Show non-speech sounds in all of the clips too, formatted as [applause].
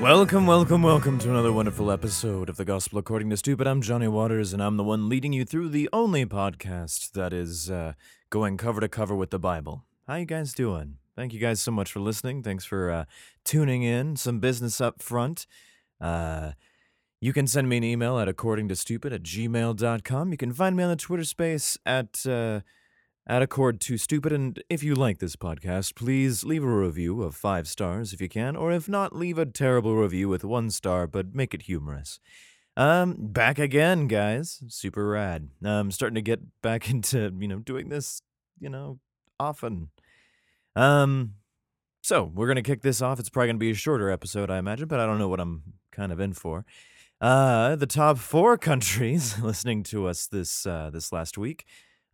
Welcome, welcome, welcome to another wonderful episode of the Gospel According to Stupid. I'm Johnny Waters, and I'm the one leading you through the only podcast that is uh, going cover to cover with the Bible. How you guys doing? Thank you guys so much for listening. Thanks for uh, tuning in. Some business up front. Uh, you can send me an email at accordingtostupid at gmail.com. You can find me on the Twitter space at uh, at accord to stupid. And if you like this podcast, please leave a review of five stars if you can, or if not, leave a terrible review with one star, but make it humorous. Um, back again, guys. Super rad. I'm starting to get back [laughs] into you know doing this you know often. Um, so we're gonna kick this off. It's probably gonna be a shorter episode, I imagine, but I don't know what I'm kind of in for. Uh, the top four countries [laughs] listening to us this uh, this last week: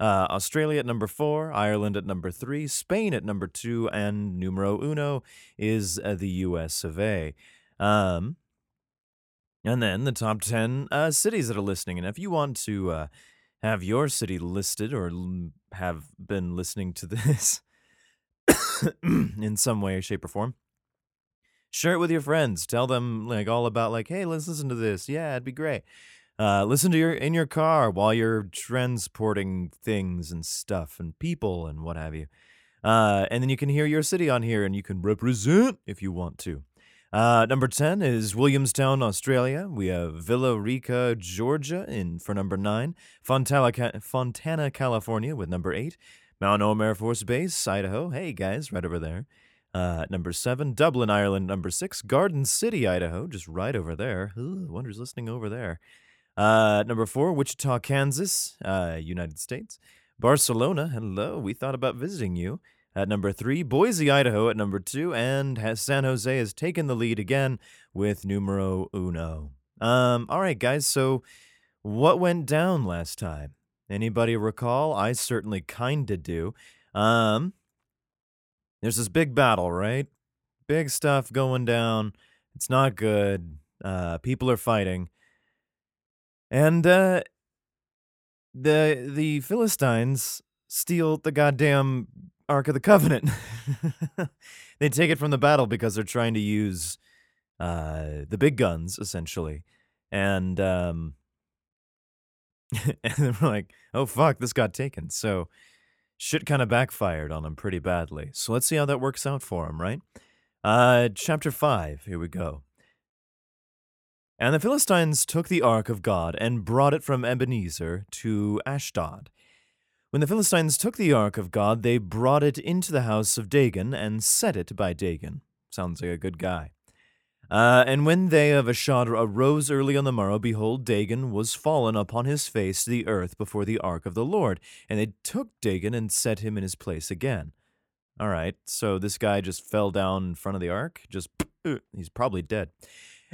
uh, Australia at number four, Ireland at number three, Spain at number two, and numero uno is uh, the U.S. of A. Um, and then the top ten uh, cities that are listening. And if you want to uh, have your city listed or l- have been listening to this [coughs] in some way, shape, or form, share it with your friends. Tell them like all about like, hey, let's listen to this. Yeah, it'd be great. Uh, listen to your in your car while you're transporting things and stuff and people and what have you. Uh, and then you can hear your city on here and you can represent if you want to. Uh, number 10 is Williamstown, Australia. We have Villa Rica, Georgia in for number 9. Fontana, Fontana, California with number 8. Mountain Home Air Force Base, Idaho. Hey guys, right over there. Uh, number 7. Dublin, Ireland, number 6. Garden City, Idaho, just right over there. Ooh, I wonder who's listening over there. Uh, number 4. Wichita, Kansas, uh, United States. Barcelona, hello. We thought about visiting you. At number three, Boise, Idaho at number two, and San Jose has taken the lead again with numero uno. Um, all right, guys. So, what went down last time? Anybody recall? I certainly kinda do. Um, there's this big battle, right? Big stuff going down. It's not good. Uh, people are fighting, and uh, the the Philistines steal the goddamn Ark of the Covenant. [laughs] they take it from the battle because they're trying to use uh, the big guns, essentially. And, um, [laughs] and they're like, oh, fuck, this got taken. So shit kind of backfired on them pretty badly. So let's see how that works out for them, right? Uh, chapter 5, here we go. And the Philistines took the ark of God and brought it from Ebenezer to Ashdod. When the Philistines took the ark of God, they brought it into the house of Dagon and set it by Dagon. Sounds like a good guy. Uh, and when they of Ashdod arose early on the morrow, behold, Dagon was fallen upon his face to the earth before the ark of the Lord. And they took Dagon and set him in his place again. All right, so this guy just fell down in front of the ark. Just, [clears throat] he's probably dead.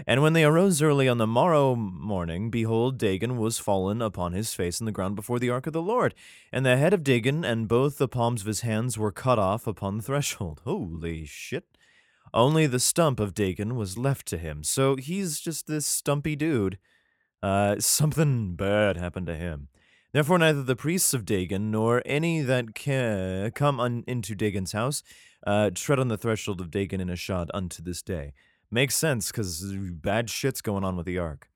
And when they arose early on the morrow morning, behold, Dagon was fallen upon his face in the ground before the ark of the Lord. And the head of Dagon and both the palms of his hands were cut off upon the threshold. [laughs] Holy shit. Only the stump of Dagon was left to him. So he's just this stumpy dude. Uh, [laughs] something bad happened to him. Therefore, neither the priests of Dagon nor any that ca- come un- into Dagon's house uh, tread on the threshold of Dagon in Ashdod unto this day. Makes sense, because bad shit's going on with the ark.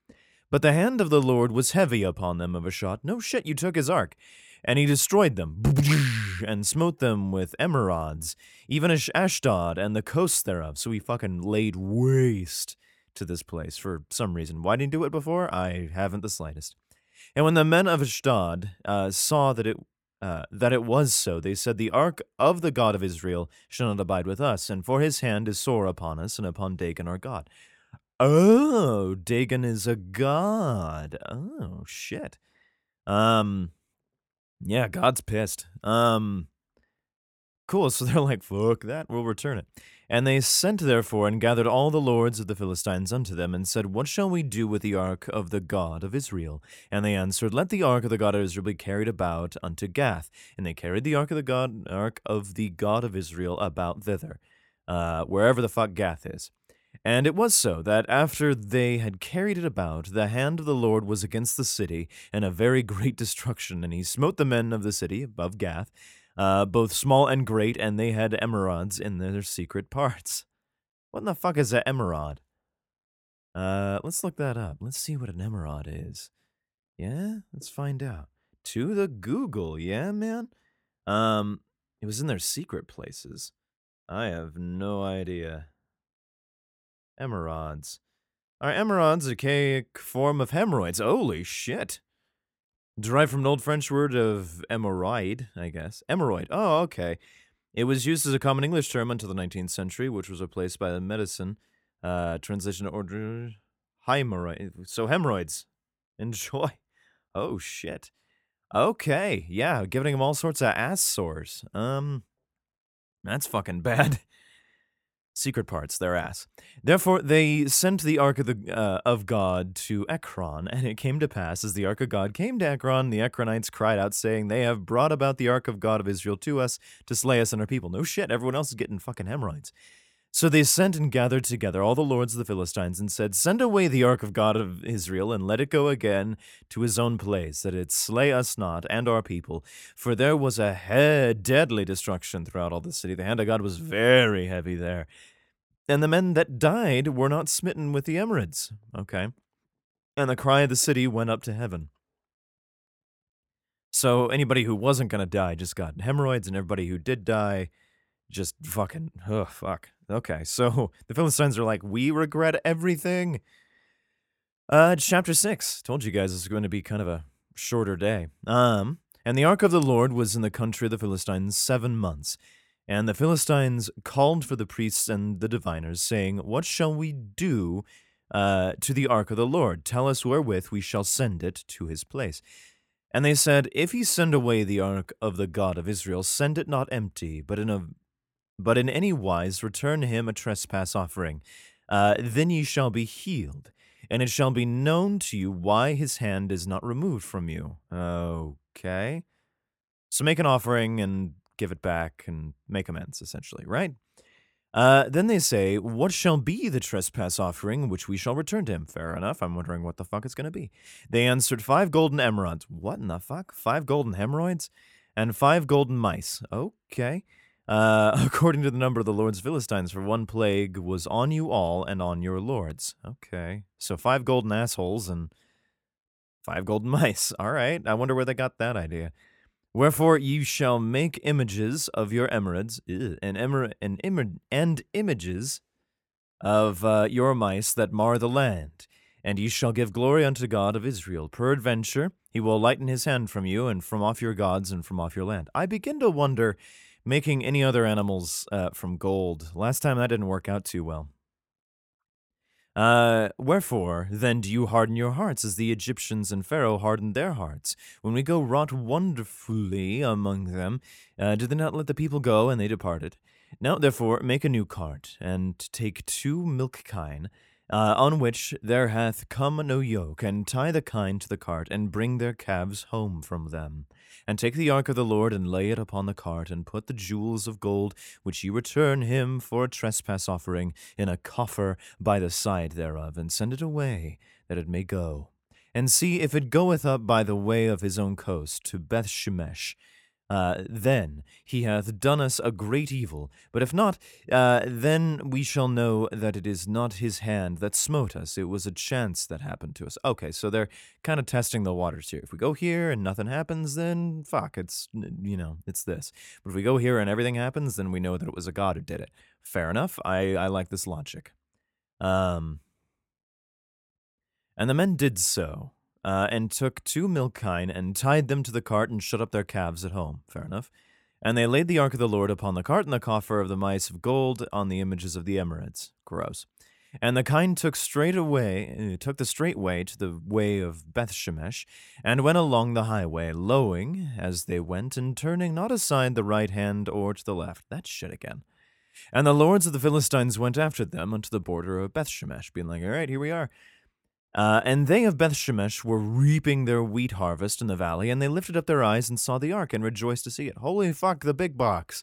But the hand of the Lord was heavy upon them of Ashdod. No shit, you took his ark. And he destroyed them, [laughs] and smote them with emerods, even Ash- Ashdod and the coasts thereof. So he fucking laid waste to this place for some reason. Why didn't he do it before? I haven't the slightest. And when the men of Ashdod uh, saw that it uh, that it was so, they said, The ark of the God of Israel shall not abide with us, and for his hand is sore upon us and upon Dagon our God. Oh, Dagon is a god. Oh shit. Um, yeah, God's pissed. Um, cool. So [laughs] they're like, fuck that, we'll return it. And they sent therefore and gathered all the lords of the Philistines unto them, and said, What shall we do with the ark of the God of Israel? And they answered, Let the ark of the God of Israel be carried about unto Gath. And they carried the ark of the God, ark of the God of Israel about thither, uh, wherever the fuck Gath is. And it was so that after they had carried it about, the hand of the Lord was against the city, and a very great [laughs] destruction. And he smote the men of the city above Gath, uh, both small and great, and they had emeralds in their secret parts. [laughs] What in the fuck is an emerald? Uh, let's look that up. Let's see what an emerald is. Yeah, let's find out. To the Google, yeah, man. Um, it was in their secret places. I have no idea. Emeralds. Are emeralds a archaic form of hemorrhoids? Holy shit. Derived from an old French word of emeroid, I guess. Emeroid. Oh, okay. It was used as a common English term until the 19th century, which was replaced by the medicine uh, translation order hemorrhoid. So hemorrhoids. Enjoy. [laughs] Oh shit. Okay, yeah, giving him all sorts of ass sores. Um, that's fucking bad. [laughs] Secret parts, their ass. Therefore, they sent the ark of the uh, of God to Ekron, and it came to pass as the ark of God came to Ekron, the Ekronites cried out, saying, "They have brought about the ark of God of Israel to us to slay us and our people." No shit, everyone else is getting fucking hemorrhoids. So they sent and gathered together all the lords of the Philistines and said, Send away the ark of God of Israel, and let it go again to his own place, that it slay us not and our people. For there was a he- deadly destruction throughout all the city. The hand of God was very heavy there. And the men that died were not smitten with the emeralds. Okay. And the cry of the city went up to heaven. So anybody who wasn't going to die just got hemorrhoids, and everybody who did die just fucking, oh, fuck. Okay, so [laughs] the Philistines are like, we regret everything. Uh, chapter six. Told you guys this is going to be kind of a shorter day. Um, and the ark of the Lord was in the country of the Philistines seven months. And the Philistines called for the priests and the diviners, saying, What shall we do uh, to the ark of the Lord? Tell us wherewith we shall send it to his place. And they said, If ye send away the ark of the God of Israel, send it not empty, but in a but in any wise return him a trespass offering. Uh, then ye shall be healed, and it shall be known to you why his hand is not removed from you. Okay. So make an offering and give it back and make amends, essentially, right? Uh, then they say, What shall be the trespass offering which we shall return to him? Fair enough. I'm wondering what the fuck it's going to be. They answered, Five golden emeralds. What in the fuck? Five golden hemorrhoids? And five golden mice. Okay. Uh, [laughs] according to the number of the Lord's Philistines, for one plague was on you all and on your lords. Okay. So five golden assholes and five golden [laughs] mice. All right. I wonder where they got that idea. Wherefore you shall make images of your emeralds and, emer- and, Im- and images of uh, your mice that mar the land. And ye shall give glory unto God of Israel. Peradventure, he will lighten his hand from you and from off your gods and from off your land. I begin to wonder making any other animals uh, from gold. Last time that didn't work out too well. Uh, wherefore, then do you harden your hearts as the Egyptians and Pharaoh hardened their hearts? When we go wrought wonderfully among them, uh, did they not let the people go, and they departed? Now, therefore, make a new cart, and take two milk kine, uh, on which there hath come no yoke, and tie the kine to the cart, and bring their calves home from them and take the ark of the Lord and lay it upon the cart, and put the jewels of gold which ye return him for a trespass offering in a coffer by the side thereof, and send it away, that it may go. And see if it goeth up by the way of his own coast to Bethshemesh, uh, then he hath done us a great evil. But if not, uh, then we shall know that it is not his hand that smote us. It was a chance that happened to us. Okay, so they're kind of testing the waters here. If we go here and nothing happens, then fuck, it's, you know, it's this. But if we go here and everything happens, then we know that it was a god who did it. Fair enough. I, I like this logic. Um, and the men did so uh, and took two milk kine and tied them to the cart and shut up their calves at home. Fair enough. And they laid the ark of the Lord upon the cart and the coffer of the mice of gold on the images of the emeralds. Gross. And the kine took straight away, uh, took the straight way to the way of Bethshemesh, and went along the highway, lowing as they went, and turning not aside the right hand or to the left. That shit again. And the lords of the Philistines went after them unto the border of Bethshemesh, being like, All right, here we are. Uh, and they of Beth Shemesh were reaping their wheat harvest in the valley, and they lifted up their eyes and saw the ark and rejoiced to see it. Holy fuck, the big box!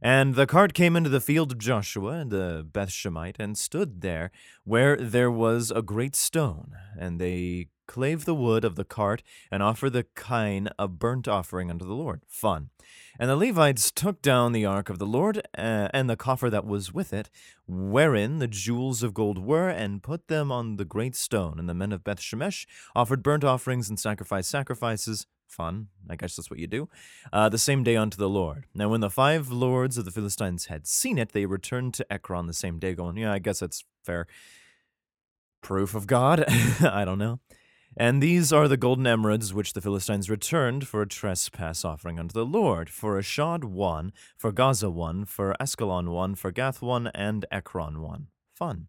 And the cart came into the field of Joshua, the Beth Shemite, and stood there where there was a great stone. And they clave the wood of the cart, and offer the kine of burnt offering unto the Lord. Fun. And the Levites took down the ark of the Lord uh, and the coffer that was with it, wherein the jewels of gold were, and put them on the great stone. And the men of Beth Shemesh offered burnt offerings and sacrificed sacrifices. Fun, I guess that's what you do. Uh, the same day unto the Lord. Now, when the five lords of the Philistines had seen it, they returned to Ekron the same day, going, Yeah, I guess that's fair. Proof of God? [laughs] I don't know. And these are the golden emeralds which the Philistines returned for a trespass offering unto the Lord, for Ashdod one, for Gaza one, for Ascalon one, for Gath one, and Ekron one. Fun.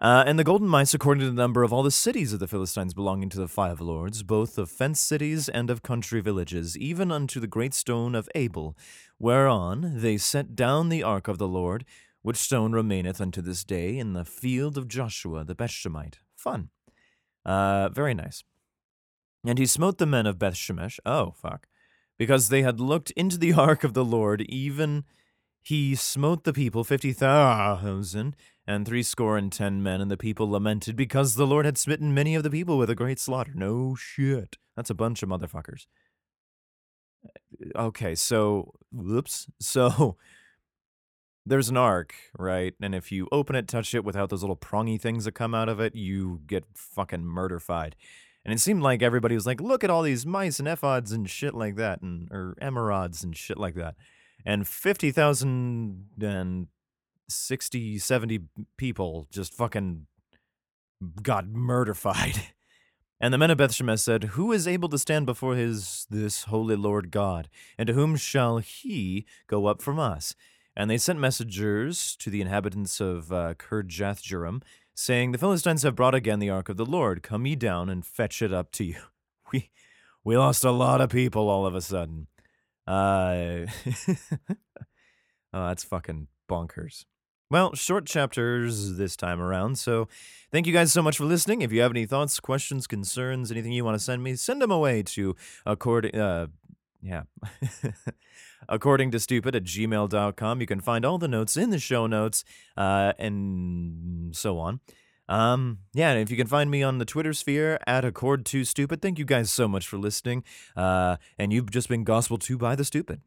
Uh, and the golden mice according to the number of all the cities of the Philistines belonging to the five lords, both of fenced cities and of country villages, even unto the great stone of Abel, whereon they set down the ark of the Lord, which stone remaineth unto this day in the field of Joshua the Bethshemite. Fun. Uh, very nice. And he smote the men of Beth Shemesh. Oh, fuck. Because they had looked into the [laughs] ark of the Lord, even he smote the people fifty thousand and threescore and ten men, and the people lamented because the Lord had smitten many of the people with a great slaughter. No shit. That's a bunch of motherfuckers. Okay, so, whoops. [laughs] So, there's an ark, right? And if you open it, touch it without those little prongy things that come out of it, you get fucking murderfied. And it seemed like everybody was like, look at all these mice and ephods and shit like that, and or emerods and shit like that. And 50,000 and 60, 70 people just fucking got murderfied. [laughs] And the men of Beth Shemesh said, Who is able to stand before his this holy Lord God? And to whom shall he go up from us? And they sent messengers to the inhabitants of uh, Kirjath Jearim, saying, The Philistines have brought again the ark of the Lord. Come ye down and fetch it up to you. [laughs] We we lost a lot of people all of a sudden. Uh, [laughs] oh, that's fucking bonkers. Well, short chapters this time around, so thank you guys so much for listening. If you have any thoughts, questions, concerns, anything you want to send me, send them away to according uh yeah. [laughs] according to stupid at gmail.com. You can find all the notes in the show notes, uh, and so on. Um, yeah, if you can find me on the Twitter sphere at Accord 2 Stupid, thank you guys so much for listening. Uh, and you've just been gospel to by the stupid.